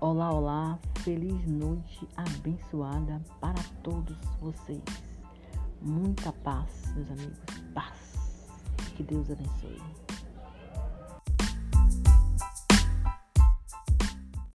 Olá, olá, feliz noite abençoada para todos vocês. Muita paz, meus amigos, paz. Que Deus abençoe.